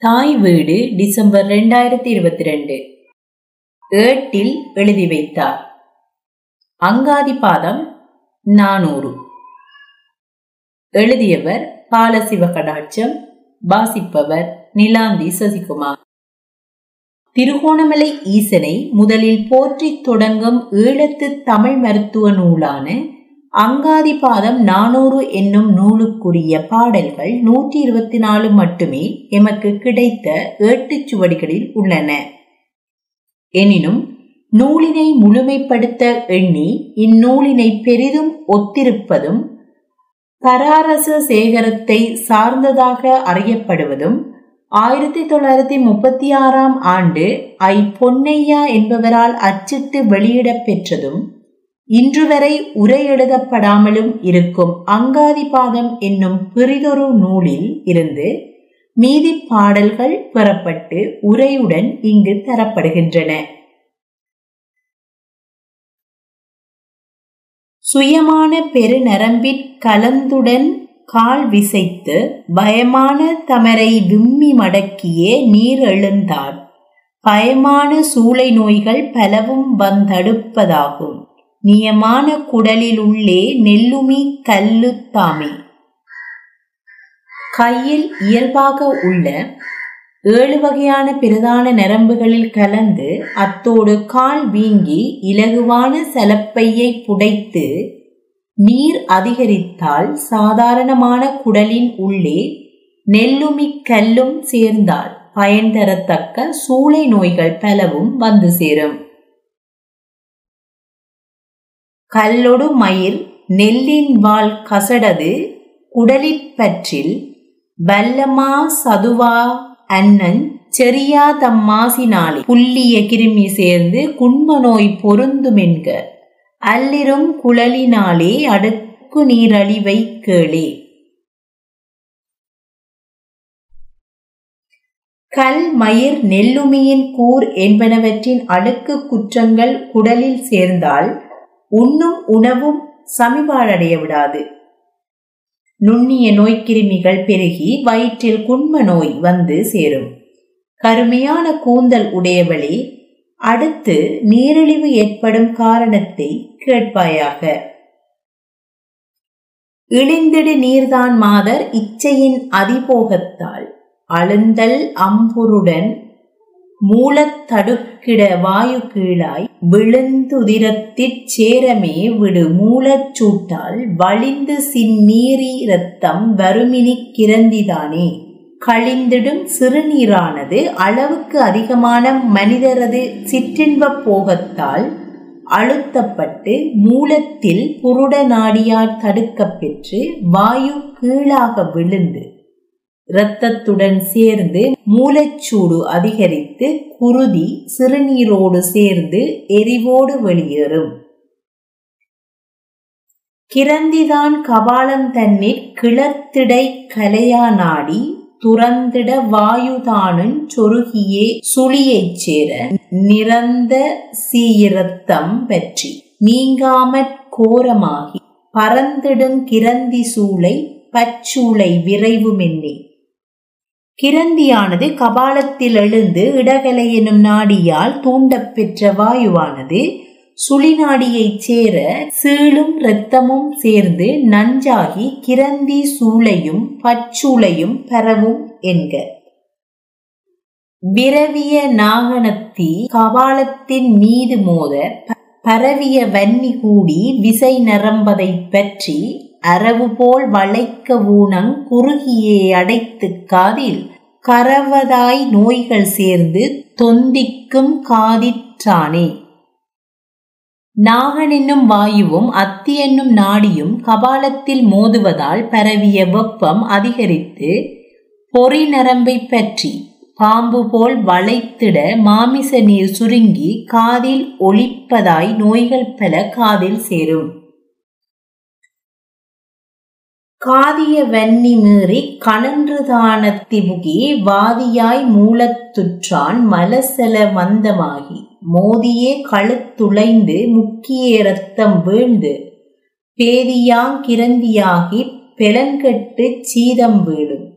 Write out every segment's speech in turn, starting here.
தாய் வீடு டிசம்பர் ரெண்டாயிரத்தி இருபத்தி ரெண்டு ஏட்டில் எழுதி வைத்தார். அங்காதி பாதம் நானூறு. எழுதியவர் பாலசிவ கடாட்சம் வாசிப்பவர் நிலாந்தி சசிகுமார். திருகோணமலை ஈசனை முதலில் போற்றித் தொடங்கும் ஈழத்து தமிழ் மருத்துவ நூலான அங்காதி பாதம் நானூறு என்னும் நூலுக்குரிய பாடல்கள் நூற்றி இருபத்தி நாலு மட்டுமே எமக்கு கிடைத்த ஏட்டுச் சுவடிகளில் உள்ளன. எனினும் நூலினை முழுமைப்படுத்த எண்ணி இந்நூலினை பெரிதும் ஒத்திருப்பதும் பராரச சேகரத்தை சார்ந்ததாக அறியப்படுவதும் ஆயிரத்தி தொள்ளாயிரத்தி முப்பத்தி ஆறாம் ஆண்டு ஐ பொன்னையா என்பவரால் அச்சிட்டு வெளியிடப் பெற்றதும் இன்று வரை உரை எழுதப்படாமலும் இருக்கும் அங்காதி பாதம் என்னும் பிறிதொரு நூலில் இருந்து மீதி பாடல்கள் பெறப்பட்டு உரையுடன் இங்கு தரப்படுகின்றன. சுயமான பெருநரம்பிற் கலந்துடன் கால் விசைத்து பயமான தமரை விம்மி மடக்கியே நீர் எழுந்தார். பயமான சூளை நோய்கள் பலவும் வந்தடுப்பதாகும். நியமான குடலிலுள்ளே நெல்லுமி கல்லுத்தாமே கையில் இயல்பாக உள்ள ஏழு வகையான பிரதான நரம்புகளில் கலந்து அத்தோடு கால் வீங்கி இலகுவான சலப்பையை புடைத்து நீர் அதிகரித்தால் சாதாரணமான குடலின் உள்ளே நெல்லுமி கல்லும் சேர்ந்தால் பயன் தரத்தக்க சூளை நோய்கள் பலவும் வந்து சேரும். கல்லொடு மயிர் நெல்லின் வாழ் கசடது குடலிற்பற்றில் வல்லமா சதுவா அண்ணன் செரியா தம்மாசினாலே புள்ளிய கிருமி சேர்ந்து குண்ம நோய் பொருந்துமென்க அல்லிரும் குழலினாலே அடுக்கு நீரழிவை கேளே. கல் மயிர் நெல்லுமியின் கூர் என்பனவற்றின் அடுக்கு குற்றங்கள் குடலில் சேர்ந்தால் உண்ணும் உணவும் சமிபாடடைய விடாது நுண்ணிய நோய்க்கிருமிகள் பெருகி வயிற்றில் குண்ம நோய் வந்து சேரும். கருமையான கூந்தல் உடையவளே அடுத்து நீரிழிவு ஏற்படும் காரணத்தை கேட்பாயாக. இழிந்திடு நீர்தான் மாதர் இச்சையின் அதிபோகத்தால். அழுந்தல் அம்புருடன் மூலத்தடுக்கிட வாயு கீழாய் விழுந்துதிரத்திற் சேரமே விடு. மூலச்சூட்டால் வழிந்து சின்னீரி இரத்தம் வருமினி கிரந்திதானே. கழிந்திடும் சிறுநீரானது அளவுக்கு அதிகமான மனிதரது சிற்றின்ப போகத்தால் அழுத்தப்பட்டு மூலத்தில் புருட நாடியார் தடுக்கப் பெற்று வாயு கீழாக விழுந்து இரத்தத்துடன் சேர்ந்து மூலச்சூடு அதிகரித்து குருதி சிறுநீரோடு சேர்ந்து எரிவோடு வெளியேறும். கிரந்திதான் கபாலம் தன்னிற் கிளர்த்திடை கலையா நாடி துறந்திட வாயுதானும் சொருகியே சுழியைச் சேர நிறந்த சீரத்தம் பற்றி நீங்காமற் கோரமாகி பறந்திடும் கிரந்தி சூளை பச்சூளை விரைவுமென்னே. கிரந்தியானது கபாலத்தில் எழுந்து இடகலை எனும் நாடியால் தூண்டப்பெற்ற வாயுவானது சுழிநாடியைச் சேர சீளும் இரத்தமும் சேர்ந்து நஞ்சாகி கிரந்தி சூளையும் பச்சூளையும் பரவும் என்க. விரவிய நாகனத்தி கபாலத்தின் மீது மோத பரவிய வன்னி கூடி விசை நரம்பதை பற்றி அரவு போல் வளைக்க ஊனங் குறுகியே அடைத்து காதில் கரவதாய் நோய்கள் சேர்ந்து தொந்திக்கும் காதிற்றானே நாகன் என்னும் வாயுவும் அத்தி என்னும் நாடியும் கபாலத்தில் மோதுவதால் பரவிய வெப்பம் அதிகரித்து பொறி நரம்பை பற்றி பாம்பு போல் வளைத்திட மாமிச நீர் சுருங்கி காதில் ஒளிப்பதாய் நோய்கள் பல காதில் சேரும். காதிய வன்னி மீறி கணன்றுதானத்தி முகி வாதியாய் மூலத்துற்றான் மலசல மந்தமாகி மோதியே கழுத்துளைந்து முக்கிய ரத்தம் வீழ்ந்து பேதியாங் கிரந்தியாகி பெலங்கெட்டு சீதம் வீழும்.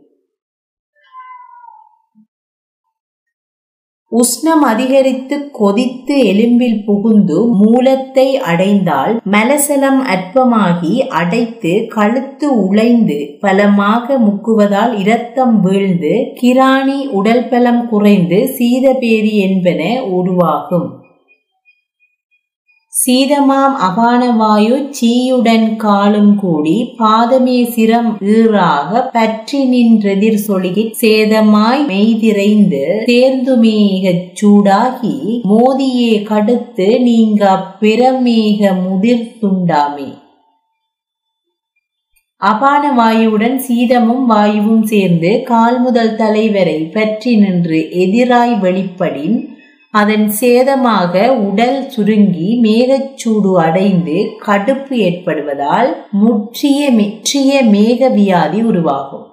உஷ்ணம் அதிகரித்து கொதித்து எலும்பில் புகுந்து மூலத்தை அடைந்தால் மலசலம் அற்பமாகி அடைத்து கழுத்து உழைந்து பலமாக முக்குவதால் இரத்தம் வீழ்ந்து கிராணி உடல் பலம் குறைந்து சீதபேதி என்பன உருவாகும். சீதமாம் அபானவாயு சீயுடன் காலும் கூடி பாதமே சிரம் ஈறாக பற்றி நின்றெதிர் சொலிகிட் சேதமாய் மெய்திரைந்து தேர்ந்துமேகச் சூடாகி மோதியே கடுத்து நீங்க பிறமேக முதிர்த்துண்டாமே. அபான வாயுவுடன் சீதமும் வாயுவும் சேர்ந்து கால் முதல் தலைவரை பற்றி நின்று எதிராய் வெளிப்படின் அதன் சேதமாக உடல் சுருங்கி மேகச்சூடு அடைந்து கடுப்பு ஏற்படுவதால் முற்றிய மெற்றிய மேக வியாதி உருவாகும்.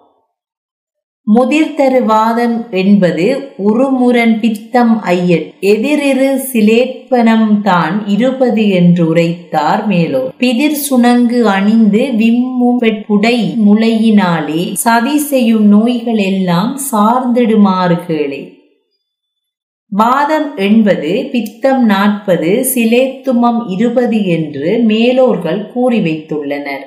முதிர்தரு வாதம் என்பது உருமுரன் பித்தம் ஐயட் எதிரிரு சிலேற்பனம் தான் இருபது என்று உரைத்தார் மேலோ. பிதிர் சுணங்கு அணிந்து விம்மும் புடை முளையினாலே சதி செய்யும் நோய்கள் எல்லாம் சார்ந்திடுமாறு கேளே. வாதம் எண்பது பித்தம் நாற்பது சிலேத்துமம் இருபது என்று மேலோர்கள் கூறி வைத்துள்ளனர்.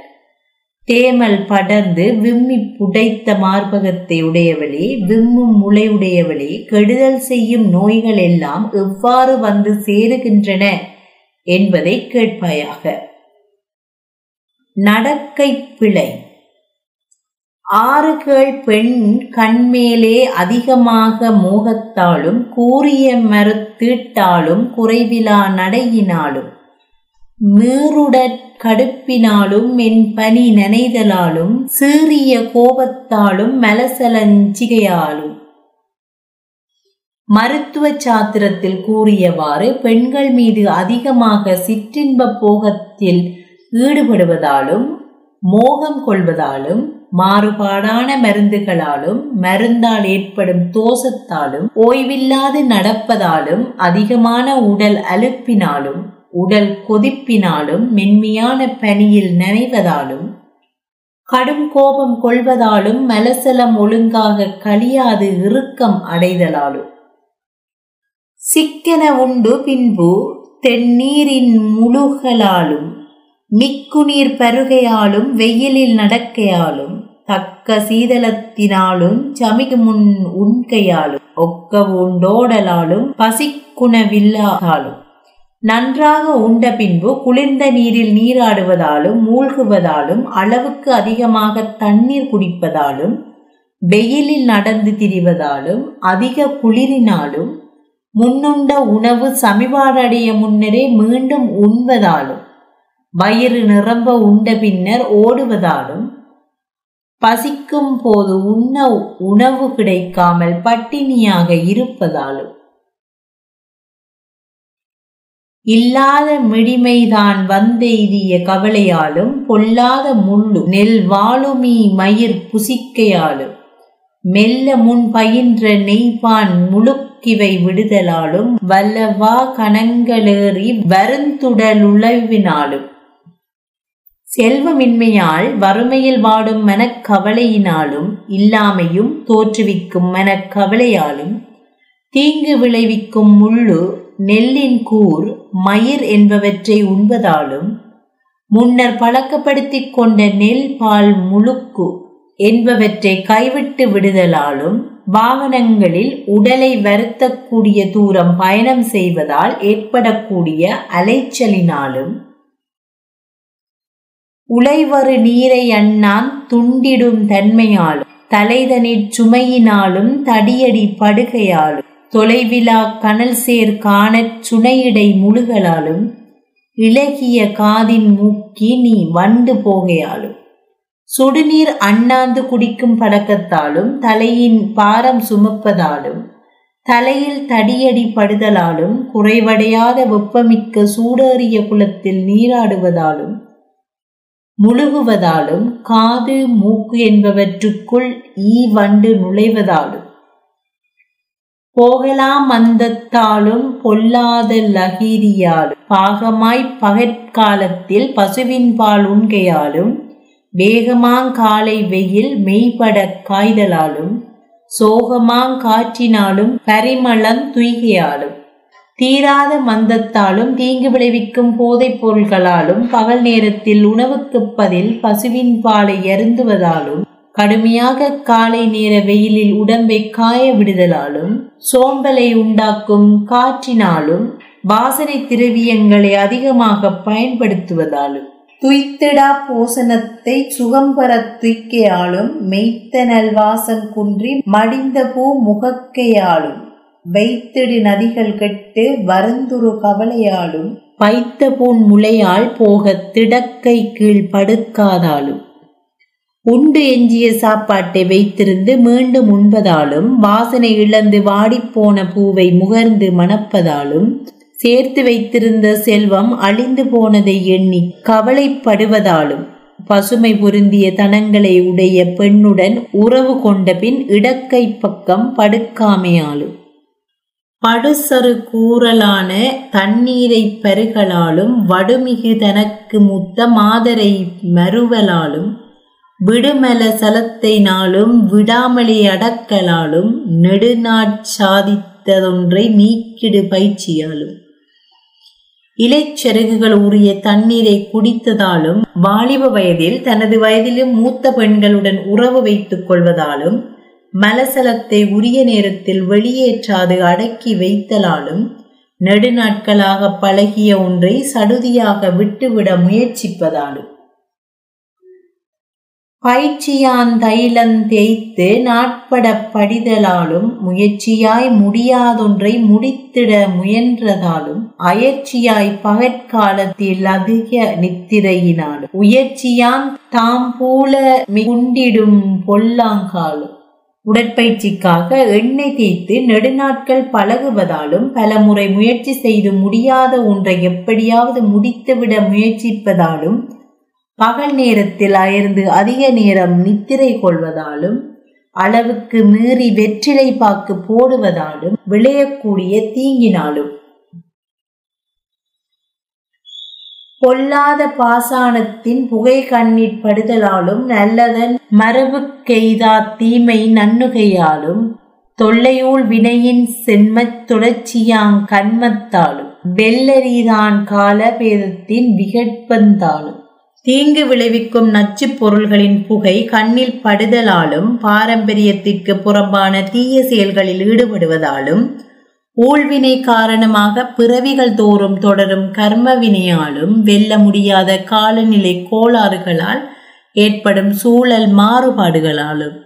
தேமல் படர்ந்து விம்மி புடைத்த மார்பகத்தை உடையவளே விம்மும் முளையுடையவளே கெடுதல் செய்யும் நோய்கள் எல்லாம் எவ்வாறு வந்து சேருகின்றன என்பதை கேட்பாயாக. நடக்கை பிழை. ஆறுகள் பெண் கண்மேலே அதிகமாக மோகத்தாலும் கூறிய மறுத்தீட்டாலும் குறைவிலா நடையினாலும் மீறுடற் கடுப்பினாலும் என் பனி நனைதலாலும் சீறிய கோபத்தாலும் மலசலஞ்சிகையாலும் மருத்துவ சாத்திரத்தில் கூறியவாறு பெண்கள் மீது அதிகமாக சிற்றின்ப போகத்தில் ஈடுபடுவதாலும் மோகம் கொள்வதாலும் மாறுபாடான மருந்துகளாலும் மருந்தால் ஏற்படும் தோசத்தாலும் ஓய்வில்லாது நடப்பதாலும் அதிகமான உடல் அலுப்பினாலும் உடல் கொதிப்பினாலும் மென்மையான பனியில் நனைவதாலும் கடும் கோபம் கொள்வதாலும் மலசலம் ஒழுங்காக கழியாது இறுக்கம் அடைதலாலும். சிக்கன உண்டு பின்பு தென்னீரின் முழுகலாலும் மிக்குநீர் பருகையாலும் வெயிலில் நடக்கையாலும் தக்க சீதளத்தினாலும் சமிகு முன் உண்கையாலும் ஒக்க உண்டோடலாலும் பசிக்குணவில்லாதாலும். நன்றாக உண்ட பின்பு குளிர்ந்த நீரில் நீராடுவதாலும் மூழ்குவதாலும் அளவுக்கு அதிகமாக தண்ணீர் குடிப்பதாலும் வெயிலில் நடந்து திரிவதாலும் அதிக குளிரினாலும் முன்னுண்ட உணவு சமிபாடடைய முன்னரே மீண்டும் உண்பதாலும் வயிறு நிரம்ப உண்ட பின்னர் ஓடுவதாலும் பசிக்கும் போது உண்ண உணவு கிடைக்காமல் பட்டினியாக இருப்பதாலும். இல்லாத மிடிமைதான் வந்தெய்திய கவலையாலும் பொல்லாத முள்ளு நெல் வாழுமி மயிர் புசிக்கையாலும் மெல்ல முன் பயின்ற நெய்பான் முழுக்கிவை விடுதலாலும் வல்லவா கணங்களேறி வருந்துடலுழவினாலும் செல்வமின்மையால் வறுமையில் வாடும் மனக்கவலையினாலும் இல்லாமையும் தோற்றுவிக்கும் மனக்கவலையாலும் தீங்கு விளைவிக்கும் முள்ளு நெல்லின் கூர் மயிர் என்பவற்றை உண்பதாலும் முன்னர் பழக்கப்படுத்திக் கொண்ட நெல் பால் முழுக்கு என்பவற்றை கைவிட்டு விடுதலாலும் வாகனங்களில் உடலை வருத்தக்கூடிய தூரம் பயணம் செய்வதால் ஏற்படக்கூடிய அலைச்சலினாலும் உழைவரு நீரை அண்ணான் துண்டிடும் தன்மையாலும் தலைதனிற் சுமையினாலும் தடியடி படுகையாலும் தொலைவிலா கனல் சேர் காணச் சுனையிடை முழுகலாலும் இலகிய காதின் மூக்கி நீ வண்டு போகையாலும். சுடுநீர் அண்ணாந்து குடிக்கும் பழக்கத்தாலும் தலையின் பாரம் சுமப்பதாலும் தலையில் தடியடி படுதலாலும் குறைவடையாத வெப்பமிக்க சூடேறிய குளத்தில் நீராடுவதாலும் முழுகுவதாலும் காது மூக்கு என்பவற்றுக்குள் ஈ வண்டு நுழைவதாலும். போகலாம் அந்தத்தாலும் பொல்லாத லகீரியாலும். பாகமாய் பகற்காலத்தில் பசுவின் பால் உண்கையாலும் வேகமாங்காலை வெயில் மெய்பட காய்தலாலும் சோகமாங் காற்றினாலும் பரிமளம் துய்கையாலும். தீராத மந்தத்தாலும் தீங்கு விளைவிக்கும் போதைப் பொருள்களாலும் பகல் நேரத்தில் உணவுக்குப் பதில் பசுவின் பாலை அருந்துவதாலும் கடுமையாக காலை நேர வெயிலில் உடம்பை காய விடுதலாலும் சோம்பலை உண்டாக்கும் காற்றினாலும் வாசனை திரவியங்களை அதிகமாக பயன்படுத்துவதாலும் துய்த்திடா போசனத்தை சுகம்பர துய்க்கையாலும் மெய்த்த நல்வாசம் குன்றி மடிந்த பூ முகக்கையாலும் வைத்திடு நதிகள் கெட்டு வருந்துரு கவலையாலும் பைத்த பூன் முளையால் போக திடக்கை கீழ் படுக்காதாலும். உண்டு எஞ்சிய சாப்பாட்டை வைத்திருந்து மீண்டும் உண்பதாலும் வாசனை இழந்து வாடிப்போன பூவை முகர்ந்து மணப்பதாலும் சேர்த்து வைத்திருந்த செல்வம் அழிந்து போனதை எண்ணி கவலைப்படுவதாலும் பசுமை பொருந்திய தனங்களை உடைய பெண்ணுடன் உறவு கொண்ட பின் இடக்கை பக்கம் படுக்காமையாலும். படுசரு கூறலான தண்ணீரை பருகலாலும் வடுமிகு தனக்கு முத்த மாதரை மறுவலாலும் விடுமல சலத்தை நாளும் விடாமலே அடக்கலாலும் நெடுநாட்சாதித்ததொன்றை மீக்கிடு நீக்கிடு பயிற்சியாலும். இலைச்சருகுகள் உரிய தண்ணீரை குடித்ததாலும் வாலிப வயதில் தனது வயதிலும் மூத்த பெண்களுடன் உறவு வைத்துக் கொள்வதாலும் மலசலத்தை உரிய நேரத்தில் வெளியேற்றாது அடக்கி வைத்தலாலும் நெடுநாட்களாக பழகிய ஒன்றை சடுதியாக விட்டுவிட முயற்சிப்பதாலும். பயிற்சியான் தைலம் தேய்த்து நாட்பட படிதலாலும் முயற்சியாய் முடியாதொன்றை முடித்திட முயன்றதாலும் அயற்சியாய் பகற்காலத்தில் அதிக நித்திரையினாலும் உயர்ச்சியான் தாம் போல பொல்லாங்காலும். உடற்பயிற்சிக்காக எண்ணெய் தேய்த்து நெடுநாட்கள் பழகுவதாலும் பலமுறை முயற்சி செய்து முடியாத ஒன்றை எப்படியாவது முடித்துவிட முயற்சிப்பதாலும் பகல் நேரத்தில் அயர்ந்து அதிக நேரம் நித்திரை கொள்வதாலும் அளவுக்கு மீறி வெற்றிலை பாக்கு போடுவதாலும் விளையக்கூடிய தீங்கினாலும் பொல்லாத பாசானத்தின் புகை கண்ணீர் படுதலாலும் நல்லதன் மரபுக்கெய்தா தீமை நன்னுகையாலும் தொல்லையூல் வினையின் சென்மத் தொடர்ச்சியாங் கண்மத்தாலும் வெள்ளரிதான் கால பேதத்தின் விகற்பந்தாலும் தீங்கு விளைவிக்கும் நச்சு பொருள்களின் புகை கண்ணில் படுதலாலும் பாரம்பரியத்திற்கு புறம்பான தீய செயல்களில் ஈடுபடுவதாலும் ஊழ்வினை காரணமாக பிறவிகள் தோறும் தொடரும் கர்மவினையாலும் வெல்ல முடியாத காலநிலை கோளாறுகளால் ஏற்படும் சூழல் மாறுபாடுகளாலும்.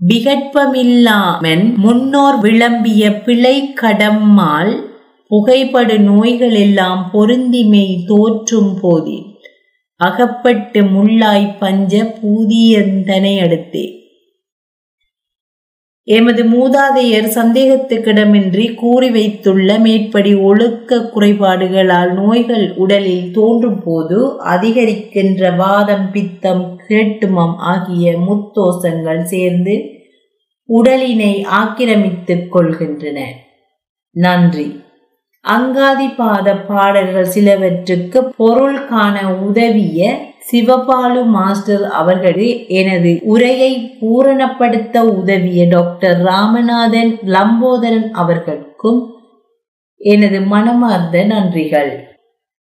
விகற்பமில்லாமன் முன்னோர் விளம்பிய பிழை கடம்மால் புகைப்படு நோய்கள் எல்லாம் பொருந்திமை தோற்றும் போதில். அகப்பட்டு முள்ளாய் பஞ்ச பூதியந்தனை அடுத்தே எமது மூதாதையர் சந்தேகத்துக்கிடமின்றி கூறி வைத்துள்ள மேற்படி ஒழுக்க குறைபாடுகளால் நோய்கள் உடலில் தோன்றும் போது அதிகரிக்கின்ற வாதம் பித்தம் கேட்டுமம் ஆகிய முத்தோசங்கள் சேர்ந்து உடலினை ஆக்கிரமித்துக் கொள்கின்றன. நன்றி. அங்காதிபாத பாடல்கள் சிலவற்றுக்கு பொருள் காண உதவிய சிவபாலு மாஸ்டர் அவர்களே எனது உரையை பூரணப்படுத்த உதவிய டாக்டர் ராமநாதன் லம்போதரன் அவர்களுக்கும் எனது மனமார்ந்த நன்றிகள்.